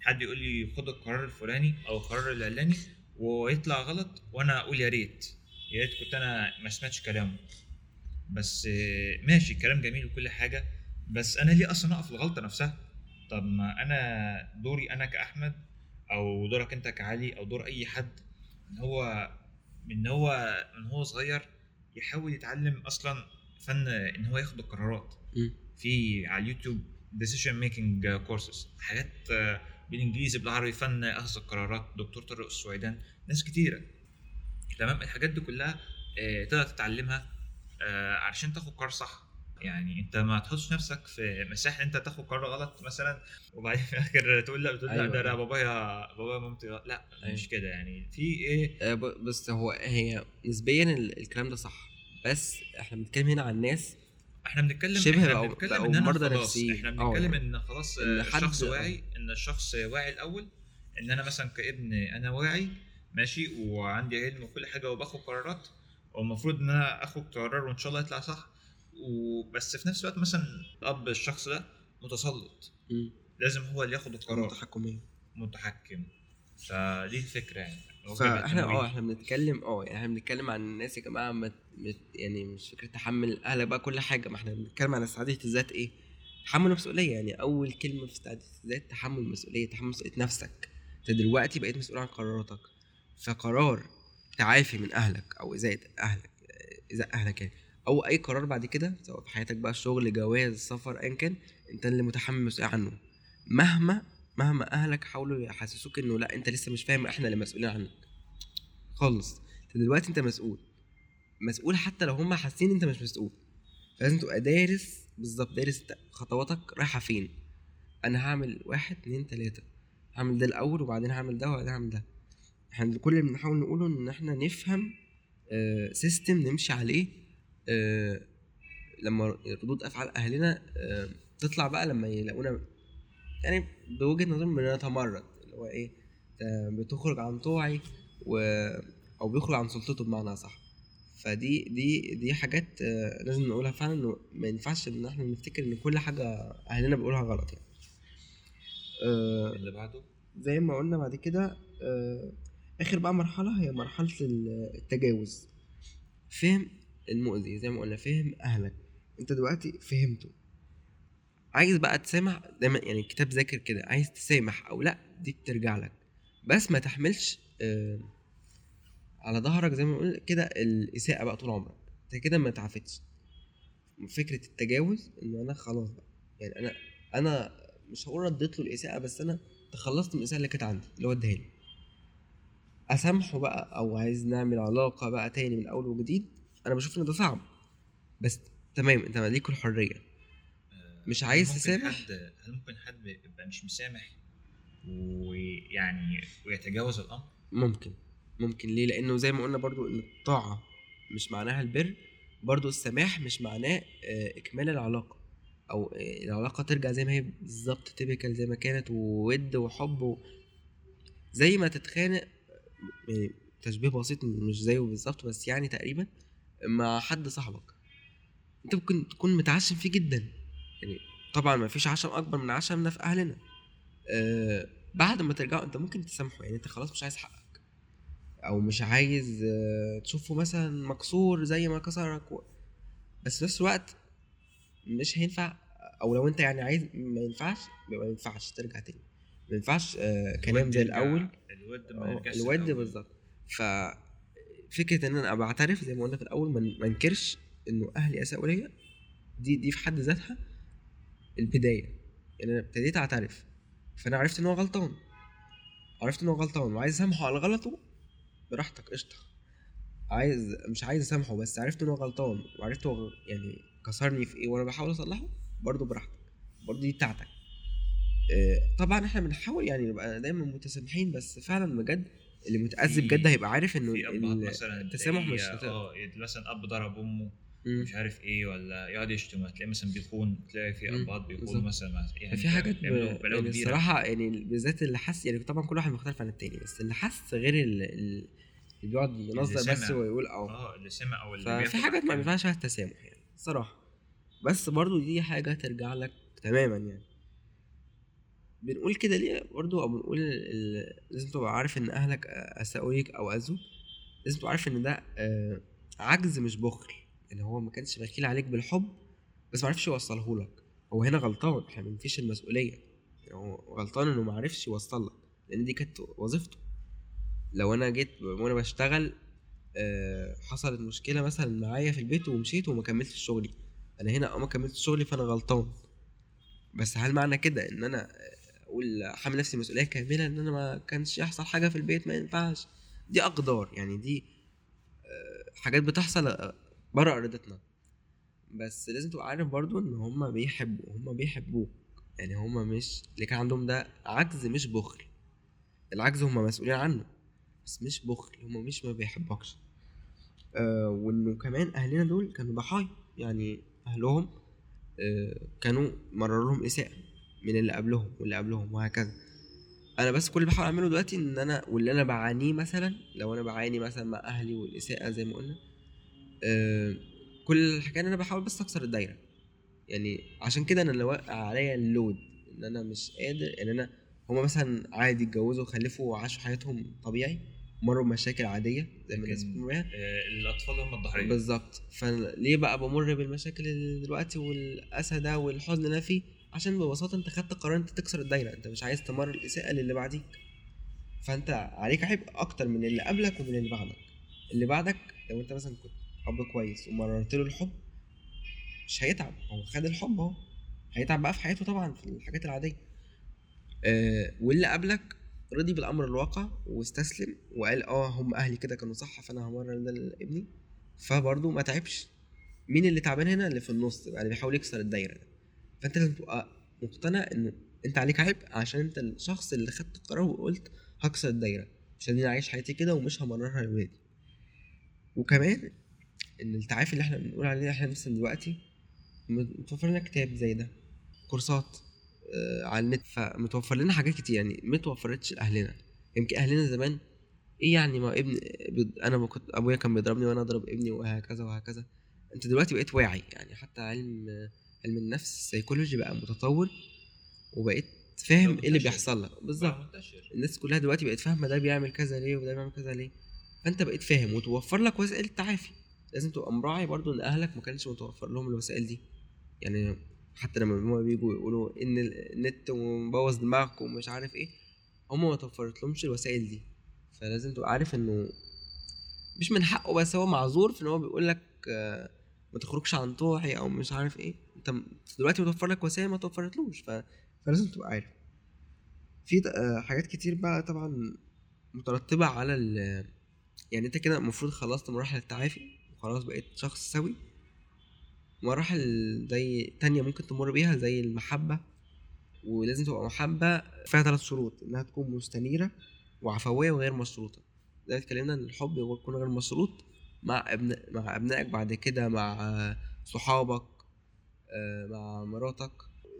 حد يقول لي خد القرار الفلاني أو القرار العلاني ويطلع غلط وأنا أقول يا ريت يا ريت كنت أنا ما سمعتش كلامه. بس ماشي كلام جميل وكل حاجة بس أنا ليه أصلا أقف الغلطة نفسها؟ طب ما أنا دوري أنا كأحمد أو دورك أنت كعلي أو دور أي حد إن هو من هو من هو صغير يحاول يتعلم أصلا فن إن هو ياخد القرارات. في على اليوتيوب decision making كورسز حاجات آه، بالإنجليزي بالعربي فن اخذ القرارات دكتور طارق السويدان ناس كتيرة تمام الحاجات دي كلها آه، تقدر تتعلمها آه، علشان تاخد قرار صح يعني انت ما تحطش نفسك في مساحة انت تاخد قرار غلط مثلا وبعدين في الآخر تقول لا تقول لا
أيوة.
ده أنا بابايا بابايا مامتي. لا
أيوة.
مش كده يعني في
إيه بس هو هي نسبيا ال- الكلام ده صح بس إحنا بنتكلم هنا عن ناس
إحنا بنتكلم
شبه إحنا
بنتكلم
بقوا
إن
مرضى نفسيين.
إحنا
أه
بنتكلم
يعني. إن خلاص
الشخص. واعي إن الشخص واعي الأول إن أنا مثلا كابن أنا واعي ماشي وعندي علم وكل حاجة وباخد قرارات والمفروض إن أنا آخد قرار وإن شاء الله يطلع صح وبس في نفس الوقت مثلا الأب الشخص ده متسلط. لازم هو اللي ياخد القرار
متحكمين
متحكم فدي الفكرة يعني
فاحنا آه إحنا بنتكلم آه يعني إحنا بنتكلم عن الناس يا جماعة ما يعني مش فكرة تحمل أهلك بقى كل حاجة ما إحنا بنتكلم عن استعاده الذات إيه؟ تحمل المسؤوليه يعني أول كلمة في استعاده الذات تحمل المسؤوليه تحمل مسؤولية نفسك. أنت دلوقتي بقيت مسؤول عن قراراتك. فقرار تعافي من أهلك أو اذاءه أهلك اذاء أهلك يعني. أو أي قرار بعد كده سواء في حياتك بقى شغل جواز سفر ايا كان أنت اللي متحمل المسؤوليه عنه. مهما مهما أهلك حاولوا يحسسوك إنه لأ أنت لسه مش فاهم إحنا اللي مسؤولين عنك. خالص. دلوقتي أنت مسؤول. مسؤول حتى لو هم حاسين أنت مش مسؤول. فلازم تبقى دارس بالظبط دارس خطواتك رايحة فين. أنا هعمل واحد اتنين تلاتة. هعمل ده الأول وبعدين هعمل ده وبعدين هعمل ده. إحنا كل اللي بنحاول نقوله إن إحنا نفهم سيستم نمشي عليه آه، لما ردود أفعال أهلنا آه، تطلع بقى لما يلاقونا. يعني بوجهة نظرهم بنتمرد اللي هو إيه انت بتخرج عن طوعي و أو بيخرج عن سلطته بمعنى صح فدي دي دي حاجات آه، لازم نقولها فعلا إنه ما ينفعش إن إحنا نفتكر إن كل حاجة أهلنا بيقولوها غلط يعني. آه،
اللي بعده؟
زي ما قلنا بعد كده آه، آخر بقى مرحلة هي مرحلة ال- التجاوز. فهم المؤذي زي ما قلنا فهم أهلك. أنت دلوقتي فهمته. عايز بقى تسامح دايما يعني الكتاب ذاكر كده عايز تسامح أو لأ دي بترجع لك. بس ما تحملش آه، على ظهرك زي ما بنقول كده الإساءة بقى طول عمرك. أنت كده ما اتعافتش فكرة التجاوز إن أنا خلاص بقى يعني أنا أنا مش هقول رديت له الإساءة بس أنا تخلصت من الإساءة اللي كانت عندي اللي هو اداها لي أسامحه بقى أو عايز نعمل علاقة بقى تاني من أول وجديد أنا بشوف ان ده صعب. بس تمام أنت ليك
الحرية.
مش
هل
عايز
ممكن
تسامح؟
حد هل ممكن حد يبقى مش مسامح ويعني ويتجاوز الأمر.
ممكن ممكن ليه؟ لأنه زي ما قلنا برضو إن الطاعة مش معناها البر برضو السماح مش معناه آه، إكمال العلاقة أو آه، العلاقة ترجع زي ما هي بالظبط typical زي ما كانت وود وحب و... زي ما تتخانق يعني تشبيه بسيط مش زيه بالظبط بس يعني تقريبا مع حد صاحبك. أنت ممكن تكون متعشم فيه جدا. يعني طبعا ما فيش عشم أكبر من عشمنا في أهلنا. آه بعد ما ترجعوا أنت ممكن تسامحه يعني أنت خلاص مش عايز حقك. أو مش عايز آه تشوفه مثلا مكسور زي ما كسرك و... بس في نفس الوقت مش هينفع أو لو أنت يعني عايز ما ينفعش ما ينفعش ترجع تاني. ما ينفعش آه كلام زي الأول.
الود ما يرجعش
الود. بالظبط. ف فكره إن أنا أبقى اعترف زي ما قلنا في الأول ما ما انكرش إنه أهلي أساءوا ليا دي دي في حد ذاتها البداية. يعني أنا ابتديت أعترف. فأنا عرفت إن هو غلطان. عرفت إن هو غلطان. وعايز أسامحه على غلطه براحتك قشطة. عايز مش عايز أسامحه بس عرفت إن هو غلطان. وعرفت هو يعني كسرني في إيه وأنا بحاول أصلحه برضه براحتك. برضه دي بتاعتك. آه، طبعا إحنا بنحاول يعني نبقى دايما متسامحين بس فعلا بجد اللي متأذي
في-
بجد هيبقى عارف
إنه
التسامح مش.
آه مثلا أب ضرب
أمه.
مش عارف إيه ولا يقعد يشتم تلاقي مثلا بيخون تلاقي في
مم.
ابهات بيخون
بالظبط.
مثلا يعني
في حاجات ب... يعني
كبيرة.
الصراحة يعني بالذات اللي حس يعني طبعا كل واحد مختلف عن التاني بس اللي حس غير ال- ال- اللي بيقعد ينظر بس. ويقول آه
آه اللي سمع أو اللي
ففي حاجات ما
أحكام.
ينفعش فيها التسامح يعني الصراحة بس برضو دي حاجة ترجع لك تماما يعني بنقول كده ليه برضو أو بنقول ال... لازم تبقى عارف إن أهلك أساءوا ليك أو اذوك لازم تبقى عارف إن ده آه، عجز مش بخل يعني هو ما كانش بخيل عليك بالحب بس ما عرفش يوصله لك. هو هنا غلطان إحنا ما بنفيش المسؤولية. يعني هو غلطان انه ما عرفش يوصل لك لأن دي كانت وظيفته. لو أنا جيت وأنا بشتغل آه، حصلت مشكلة مثلا معايا في البيت ومشيت وما كملتش شغلي. أنا هنا آه ما كملتش شغلي فأنا غلطان. بس هل معنى كده إن أنا أقول حامل نفسي مسؤولية كاملة إن أنا ما كانش يحصل حاجة في البيت ما ينفعش؟ دي أقدار. يعني دي آه، حاجات بتحصل بره أرادتنا. بس لازم تبقى عارف برضو إن هما بيحبوا هما بيحبوك. يعني هما مش اللي كان عندهم ده عجز مش بخل. العجز هما مسؤولين عنه بس مش بخل هما مش ما بيحبوكش. آه وإنه كمان أهلنا دول كانوا ضحايا. يعني أهلهم آه كانوا مرروا لهم إساءة من اللي قبلهم واللي قبلهم وهكذا. أنا بس كل اللي بحاول أعمله دلوقتي إن أنا واللي أنا بعانيه مثلا لو أنا بعاني مثلا مع أهلي والإساءة زي ما قلنا آه كل الحكاية إن أنا بحاول بس أكسر الدايرة. يعني عشان كده أنا اللي واقع عليا اللود إن أنا مش قادر إن أنا هما مثلا عادي اتجوزوا وخلفوا وعاشوا حياتهم طبيعي مروا بمشاكل عادية زي ما الناس بتمر بيها
آه، الأطفال هم الضحية.
بالظبط. فليه بقى بمر بالمشاكل دلوقتي والاسى ده والحزن اللي أنا فيه؟ عشان ببساطة أنت خدت قرار أنت تكسر الدايرة. أنت مش عايز تمر الإساءة للي بعديك. فأنت عليك عبء أكتر من اللي قبلك ومن اللي بعدك. اللي بعدك لو أنت مثلا كنت اب كويس. ومررت له الحب. مش هيتعب. هو خد الحب أهو. هيتعب بقى في حياته طبعا في الحاجات العادية. آه واللي قبلك رضي بالأمر الواقع واستسلم وقال آه هم أهلي كده كانوا صح فأنا همرر ده لابني. فبرضه ما تعبش. مين اللي تعبان هنا؟ اللي في النص اللي بيحاول يكسر الدايرة ده. فأنت لازم تبقى مقتنع إن أنت عليك عبء عشان أنت الشخص اللي خدت القرار وقلت هكسر الدايرة. مش أنا أعيش حياتي كده ومش همررها لاولادي وكمان إن التعافي اللي إحنا بنقول عليه إحنا مثلا دلوقتي متوفر لنا كتاب زي ده كورسات آه على النت فمتوفر لنا حاجات كتير يعني ما توفرتش لأهلنا. يمكن أهلنا زمان إيه يعني ما ابن أنا كنت أبويا كان بيضربني وأنا أضرب ابني وهكذا وهكذا. أنت دلوقتي بقيت واعي يعني حتى علم علم النفس السيكولوجي بقى متطور وبقيت فاهم إيه اللي. بيحصل لك. بالظبط. الناس كلها دلوقتي بقت فاهمة ده بيعمل كذا ليه وده بيعمل كذا ليه. فأنت بقيت فاهم وتوفر لك وسائل التعافي لازم تبقى مراعي برضو إن أهلك ما كانش متوفر لهم الوسائل دي. يعني حتى لما هما بيجوا يقولوا إن النت ومبوظ دماغك ومش عارف إيه هما ما توفرت لهمش الوسائل دي. فلازم تبقى عارف إنه مش من حقه بس هو معذور في إن هو بيقول لك ما تخرجش عن طوعي أو مش عارف إيه. أنت دلوقتي متوفر لك وسائل ما توفرتلوش. فلازم تبقى عارف. في حاجات كتير بقى طبعا مترتبة على ال يعني أنت كده المفروض خلصت مراحل التعافي. وخلاص بقيت شخص سوي. مراحل زي تانية ممكن تمر بيها زي المحبة ولازم تبقى محبة فيها ثلاث شروط إنها تكون مستنيرة وعفوية وغير مشروطة. زي ما اتكلمنا إن الحب يكون غير مشروط مع ابناء مع أبنائك بعد كده مع صحابك آه، مع مراتك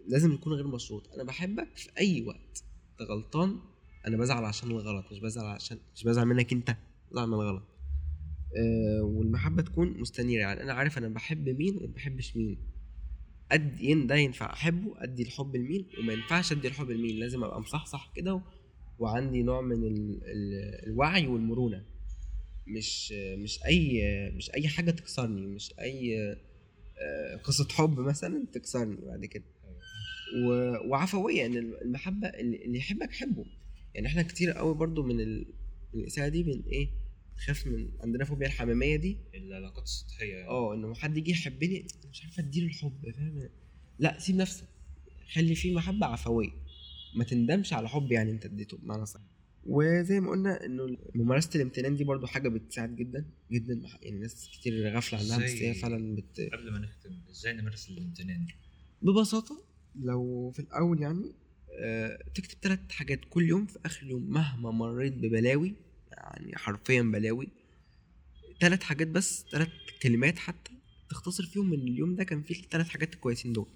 لازم يكون غير مشروط. أنا بحبك في أي وقت. أنت غلطان أنا بزعل عشان الغلط مش بزعل عشان مش بزعل منك أنت بزعل من الغلط. والمحبة تكون مستنيرة يعني أنا عارف أنا بحب مين وما بحبش مين ادي ده ينفع أحبه ادي الحب لمين وما ينفعش ادي الحب لمين لازم أبقى مصحصح كده. وعندي نوع من ال... ال... الوعي والمرونة مش مش أي مش أي حاجة تكسرني مش أي آه، قصة حب مثلا تكسرني بعد كده. وعفوية إن المحبة اللي يحبك حبه يعني إحنا كتير قوي برضو من ال... من الإساءة دي من إيه خاف من عندنا فوبيا الحمامية دي.
العلاقات السطحية يعني.
آه إنه حد يجي يحبني مش عارف أديله الحب فاهم؟ لأ سيب نفسك. خلي فيه محبة عفوية. ما تندمش على حب يعني أنت اديته بمعنى صح. وزي ما قلنا إنه ممارسة الامتنان دي برضو حاجة بتساعد جدا جدا. يعني ناس كتير غافلة عنها بس هي فعلا بت
قبل ما نختم إزاي نمارس الامتنان
ببساطة لو في الأول يعني آه، تكتب ثلاث حاجات كل يوم في آخر اليوم مهما مريت ببلاوي يعني حرفيا بلاوي. ثلاث حاجات بس ثلاث كلمات حتى تختصر فيهم من اليوم ده كان فيه الثلاث حاجات الكويسين دول.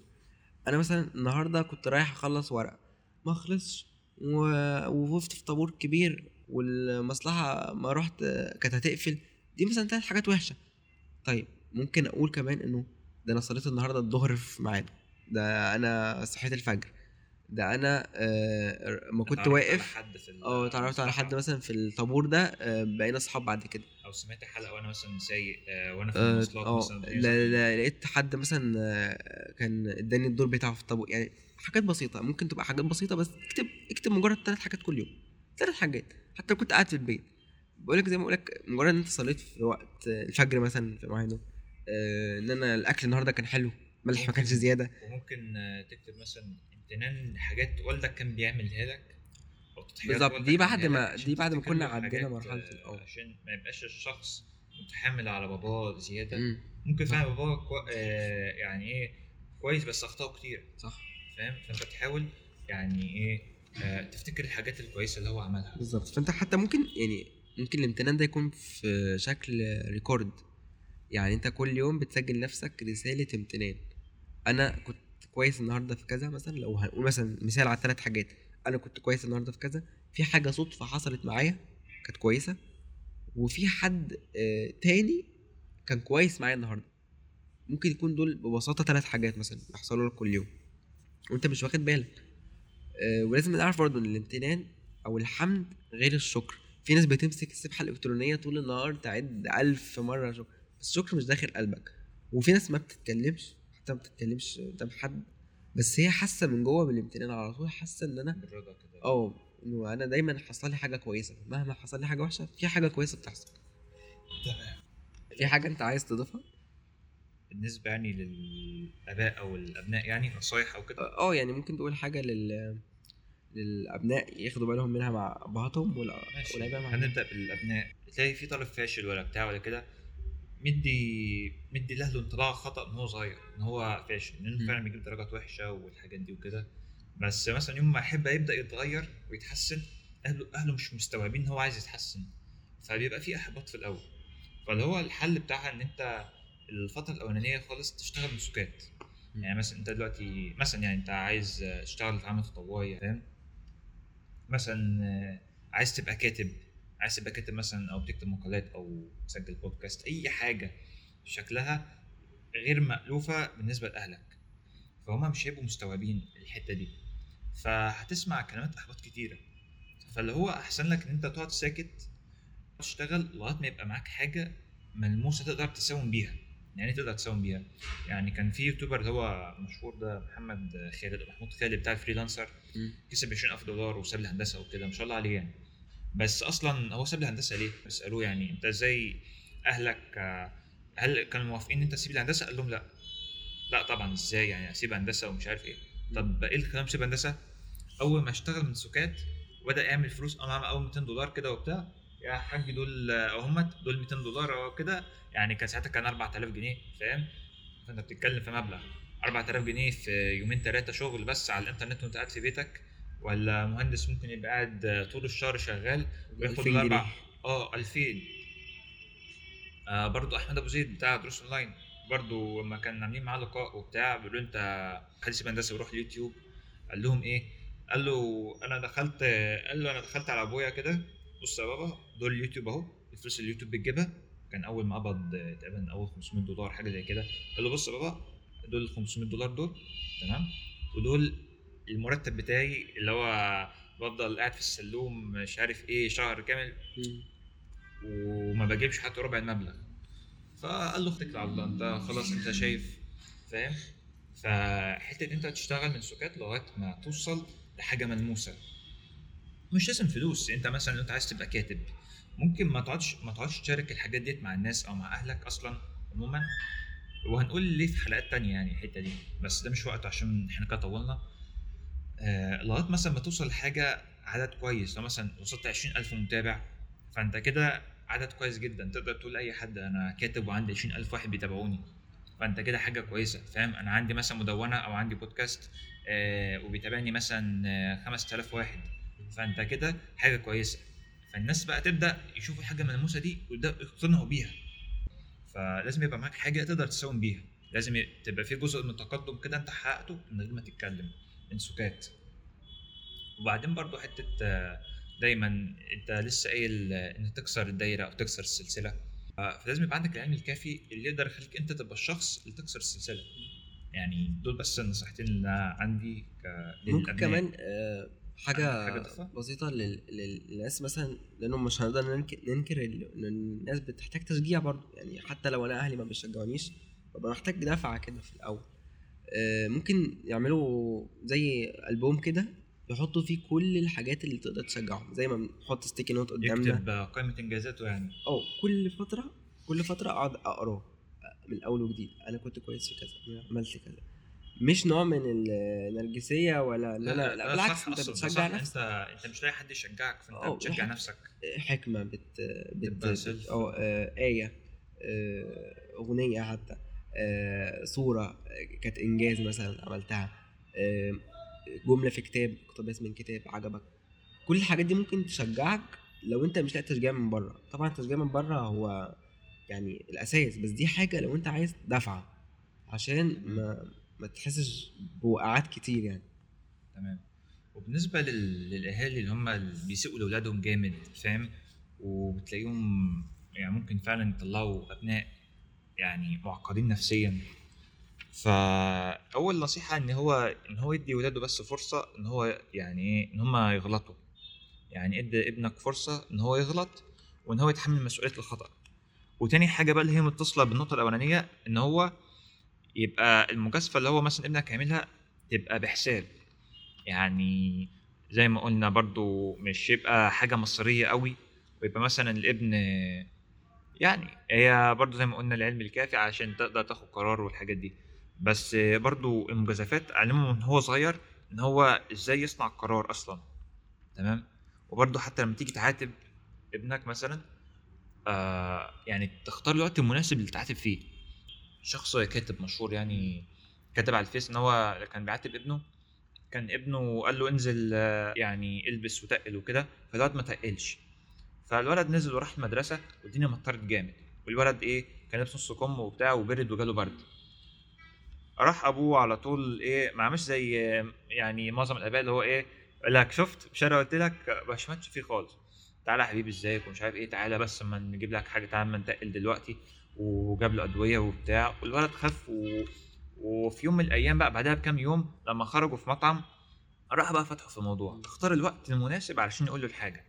أنا مثلا النهارده كنت رايح أخلص ورق ما خلصش. ووقفت في طابور كبير والمصلحة ما رحت كانت هتقفل. دي مثلا ثلاث حاجات وحشة. طيب ممكن أقول كمان إنه ده أنا صليت النهارده الظهر في ميعاده. ده أنا صحيت الفجر. ده أنا آه ما كنت واقف آه اتعرفت على حد مثلا في الطابور ده آه بقينا أصحاب بعد كده.
أو سمعت حلقة وأنا مثلا سايق آه وأنا في المواصلات
مثلا لا, لا لقيت حد مثلا كان اداني الدور بتاعه في الطابور. يعني حاجات بسيطة ممكن تبقى حاجات بسيطة بس اكتب اكتب مجرد ثلاث حاجات كل يوم. ثلاث حاجات. حتى لو كنت قاعد في البيت. بقول لك زي ما بقول لك مجرد إن أنت صليت في وقت الفجر مثلا في آه إن أنا الأكل النهارده كان حلو ملح ما كانش زيادة.
وممكن تكتب مثلا امتنان حاجات والدك كان بيعملها لك؟
بالظبط دي بعد ما دي بعد ما كنا عدينا مرحلة
الأول. عشان ما يبقاش الشخص متحامل على باباه زيادة. م. ممكن فعلا باباه كو... آه يعني إيه كويس بس اخطاءه كتير.
صح.
فاهم؟ فأنت تحاول يعني إيه آه تفتكر الحاجات الكويسة اللي هو عملها.
بالظبط. فأنت حتى ممكن يعني ممكن الامتنان ده يكون في شكل ريكورد يعني أنت كل يوم بتسجل نفسك رسالة امتنان. أنا كنت كويس النهارده في كذا مثلا؟ لو هنقول مثلا مثال على ثلاث حاجات. أنا كنت كويس النهارده في كذا. في حاجة صدفة حصلت معايا كانت كويسة وفي حد آه تاني كان كويس معايا النهارده. ممكن يكون دول ببساطة ثلاث حاجات مثلا بيحصلوا لك كل يوم. وأنت مش واخد بالك. آه ولازم نعرف برضو إن الامتنان أو الحمد غير الشكر. في ناس بتمسك السبحة الإلكترونية طول النهار تعد ألف مرة شكر الشكر مش داخل قلبك. وفي ناس ما بتتكلمش حتى ما بتتكلمش قدام حد بس هي حاسة من جوه بالامتنان على طول حاسة إن أنا
بالرضا كده.
آه انه أنا دايما حصل لي حاجة كويسة مهما حصل لي حاجة وحشة في حاجة كويسة بتحصل.
تمام.
في حاجة أنت عايز تضيفها؟
بالنسبة يعني للآباء أو الأبناء يعني نصايح أو كده؟
آه يعني ممكن تقول حاجة لل للأبناء ياخدوا بالهم منها مع ابهاتهم والاباء
مع هنبدأ بالأبناء. تلاقي في طالب فاشل ولا بتاع ولا كده مدي مدي لأهله انطباع خطأ من هو صغير إن هو فاشل إنه فعلا بيجيب درجات وحشة والحاجات دي وكده. بس مثلا يوم ما يحب يبدأ يتغير ويتحسن أهله أهله مش مستوعبين إن هو عايز يتحسن فبيبقى في إحباط في الأول. فاللي هو الحل بتاعها إن أنت الفترة الأولانية خالص تشتغل بسكات. يعني مثلا أنت دلوقتي مثلا يعني أنت عايز تشتغل في عمل تطوعي فاهم؟ مثلا عايز تبقى كاتب عايز تبقى كاتب مثلا أو بتكتب مقالات أو تسجل بودكاست أي حاجة شكلها غير مألوفة بالنسبة لأهلك. فهم مش هيبقوا مستوعبين الحتة دي. فهتسمع كلمات إحباط كتيرة. فاللي هو أحسن لك إن أنت تقعد ساكت تشتغل لغاية ما يبقى معاك حاجة ملموسة تقدر تساوم بيها. يعني تقدر تساوم بيها؟ يعني كان في YouTuber اللي هو مشهور ده محمد خالد محمود خالد بتاع ال freelancer كسب 20000 دولار وساب الهندسه وكده. ما شاء الله عليه يعني. بس أصلا هو ساب الهندسة ليه؟ بيسالوه يعني أنت إزاي أهلك هل كانوا موافقين إن أنت تسيب الهندسة؟ قال لهم لا. لا طبعا إزاي يعني؟ اسيب هندسة ومش عارف إيه. طب إيه اللي خلاني اسيب هندسة؟ أول ما اشتغل من سكات وبدا يعمل فلوس قام عمل أول 200 دولار كده وبتاع. يا حاج دول اهمت دول 200 دولار أو كده. يعني كان ساعتها كان 4000 جنيه فاهم؟ فأنت بتتكلم في مبلغ. 4000 جنيه في يومين ثلاثة شغل بس على الإنترنت وأنت قاعد في بيتك. ولا مهندس ممكن يبقى قاعد طول الشهر شغال وياخد الاربع آه 2000 آه برضو أحمد أبو زيد بتاع دروس أونلاين. برضو لما كان عاملين معاه لقاء وبتاع بيقولوا أنت حديث هندسه وروح اليوتيوب؟ قال لهم إيه؟ قال له أنا دخلت قال له أنا دخلت على أبويا كده. بص يا بابا دول اليوتيوب أهو الفلوس اللي اليوتيوب بتجيبها. كان أول ما قبض تقريبا أول 500 دولار حاجة زي كده. قال له بص يا بابا دول ال 500 دولار دول تمام؟ ودول المرتب بتاعي اللي هو بفضل قاعد في السلوم مش عارف إيه شهر كامل. وما بجيبش حتى ربع المبلغ. فقال له اتكل على الله انت خلاص انت شايف فاهم؟ فحتة انت تشتغل من سكات لغاية ما توصل لحاجة ملموسة. مش لازم فلوس انت مثلا لو انت عايز تبقى كاتب ممكن ما تقعدش ما تقعدش تشارك الحاجات ديت مع الناس أو مع أهلك أصلا عموما. وهنقول ليه في حلقات تانية يعني الحتة دي بس ده مش وقته عشان إحنا كده طولنا. لغاية مثلا ما توصل لحاجة عدد كويس لو مثلا وصلت 20000 متابع فأنت كده عدد كويس جدا. تقدر تقول لأي حد أنا كاتب وعندي 20000 واحد بيتابعوني. فأنت كده حاجة كويسة فاهم؟ أنا عندي مثلا مدونة أو عندي بودكاست آه وبيتابعني مثلا آه 5000 واحد. فأنت كده حاجة كويسة. فالناس بقى تبدأ يشوفوا الحاجة الملموسة دي ويبدأوا يقتنعوا بيها. فلازم يبقى معاك حاجة تقدر تساوم بيها. لازم تبقى في جزء من التقدم كده أنت حققته من غير ما تتكلم. من سكات وبعدين برضو حتة آه، دايما انت لسه قايل آه، إن تكسر الدايرة أو تكسر السلسلة آه، فلازم يبقى عندك العلم الكافي اللي يقدر يخليك أنت تبقى الشخص اللي تكسر السلسلة يعني دول بس النصيحتين اللي عندي.
ممكن. كمان حاجة
حاجة؟
بسيطة لل- لل- للناس مثلا لأنه مش هنقدر ننك- ننكر إن الناس بتحتاج تشجيع برضه يعني حتى لو أنا أهلي ما بيشجعونيش ببقى محتاج دفعة كده في الأول ممكن يعملوا زي ألبوم كده يحطوا فيه كل الحاجات اللي تقدر تشجعهم زي ما بنحط ستيكي نوت قدامنا.
يكتب آه، قائمة إنجازاته يعني.
آه كل فترة كل فترة أقعد أقرأه من أول وجديد. أنا كنت كويس في كذا عملت كذا. مش نوع من النرجسية ولا إن أنا لا بالعكس
أنت
بتشجع
صح.
نفسك.
انت أنت مش لاقي حد يشجعك
فأنت
بتشجع نفسك.
حكمة بت بت. آه آية آه، أغنية حتى. آه، صورة آه، كانت إنجاز مثلا عملتها آه، جملة في كتاب اقتباس من كتاب عجبك. كل الحاجات دي ممكن تشجعك لو أنت مش لاقي تشجيع من بره. طبعا التشجيع من بره هو يعني الأساس بس دي حاجة لو أنت عايز دفعة عشان ما ما تحسش بوقعات كتير يعني.
تمام. وبالنسبة لل... للأهالي اللي هم بيسيئوا لأولادهم جامد فاهم؟ وبتلاقيهم يعني ممكن فعلا يطلعوا أبناء يعني معقدين نفسيا. فأول نصيحة إن هو إن هو يدي ولاده بس فرصة إن هو يعني إيه؟ إن هم يغلطوا. يعني ادي ابنك فرصة إن هو يغلط وإن هو يتحمل مسؤولية الخطأ. وتاني حاجة بقى اللي هي متصلة بالنقطة الأولانية إن هو يبقى المجازفة اللي هو مثلا ابنك هيعملها تبقى بحساب. يعني زي ما قلنا برضو مش يبقى حاجة مصريه قوي. ويبقى مثلا الابن يعني هي برضو زي ما قلنا العلم الكافي عشان تقدر تاخد قرار والحاجات دي. بس برضو المجازفات علمه من هو صغير إن هو إزاي يصنع قرار أصلا. تمام؟ وبرضو حتى لما تيجي تعاتب ابنك مثلا آه يعني تختار الوقت المناسب اللي تعاتب فيه. شخص كاتب مشهور يعني كتب على الفيس إن هو كان بيعاتب ابنه كان ابنه قال له انزل آه، يعني البس وتقل وكده فالولد ما تقلش. فالولد نزل وراح المدرسة والدنيا مطرت جامد. والولد إيه كان لابس نص كم وبتاع وبرد وجاله برد. راح أبوه على طول إيه ما عملش زي يعني معظم الأباء اللي هو إيه لك شفت مش أنا قلت لك ما شمتش فيه خالص. تعالى يا حبيبي إزيك؟ ومش عارف إيه تعالى بس أما نجيب لك حاجة تعالى أما نتقل دلوقتي. وجاب له أدوية وبتاع. والولد خف و... وفي يوم من الأيام بقى بعدها بكام يوم لما خرجوا في مطعم راح بقى فتحوا في الموضوع. اختار الوقت المناسب علشان يقول له الحاجة.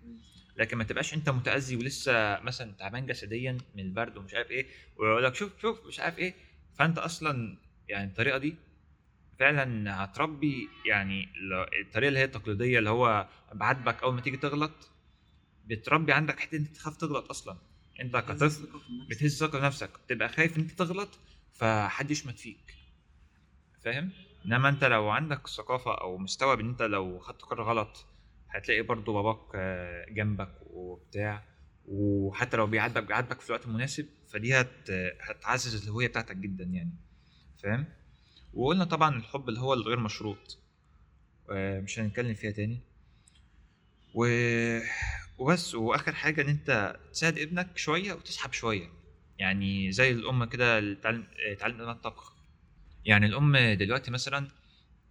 لكن ما تبقاش انت متأذي ولسه مثلا تعبان جسديا من البرد ومش عارف إيه ويقول لك شوف شوف مش عارف إيه. فأنت أصلا يعني الطريقة دي فعلا هتربي يعني الطريقة اللي هي التقليدية اللي هو بعاتبك أول ما تيجي تغلط بتربي عندك حتة أنت تخاف تغلط أصلا. أنت كطفل بتهز ثقة في نفسك. بتبقى خايف إن أنت تغلط فحد يشمت فيك. فاهم؟ إنما أنت لو عندك ثقافة أو مستوعب ان أنت لو خدت قرار غلط هتلاقي برضو باباك آه، جنبك وبتاع. وحتى لو بيعاتبك بيعاتبك في الوقت المناسب فدي هت هتعزز الهوية بتاعتك جدا يعني. فاهم؟ وقلنا طبعا الحب اللي هو الغير مشروط آه، مش هنتكلم فيها تاني. و... وبس. وآخر حاجة إن أنت تساعد ابنك شوية وتسحب شوية. يعني زي الأم كده اللي تعلم الطبخ يعني الأم دلوقتي مثلا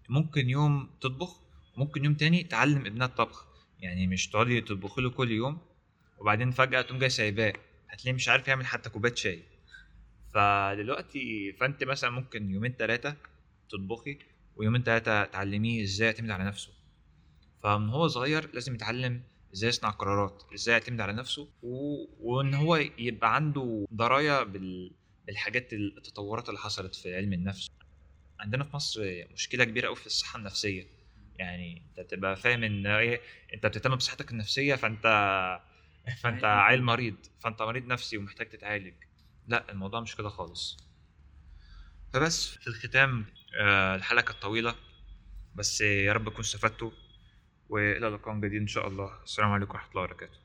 ممكن يوم تطبخ ممكن يوم تاني تعلم ابنها الطبخ. يعني مش تقعدي تطبخي له كل يوم وبعدين فجأة تقوم جاي سايباه. هتلاقيه مش عارف يعمل حتى كوباية شاي. فدلوقتي فأنت مثلا ممكن يومين ثلاثة تطبخي ويومين ثلاثة تعلميه إزاي يعتمد على نفسه. فمن هو صغير لازم يتعلم إزاي يصنع قرارات إزاي يعتمد على نفسه و... وإن هو يبقى عنده دراية بال... بالحاجات التطورات اللي حصلت في علم النفس. عندنا في مصر مشكلة كبيرة قوي في الصحة النفسية. يعني انت تبقى فاهم ان إيه انت بتهتم بصحتك النفسية فانت فانت عيل مريض فانت مريض نفسي ومحتاج تتعالج. لا الموضوع مش كده خالص. فبس في الختام آه، الحلقة كانت طويلة بس يا رب تكونوا استفدتوا وإلى لقاء جديد إن شاء الله. السلام عليكم ورحمة الله وبركاته.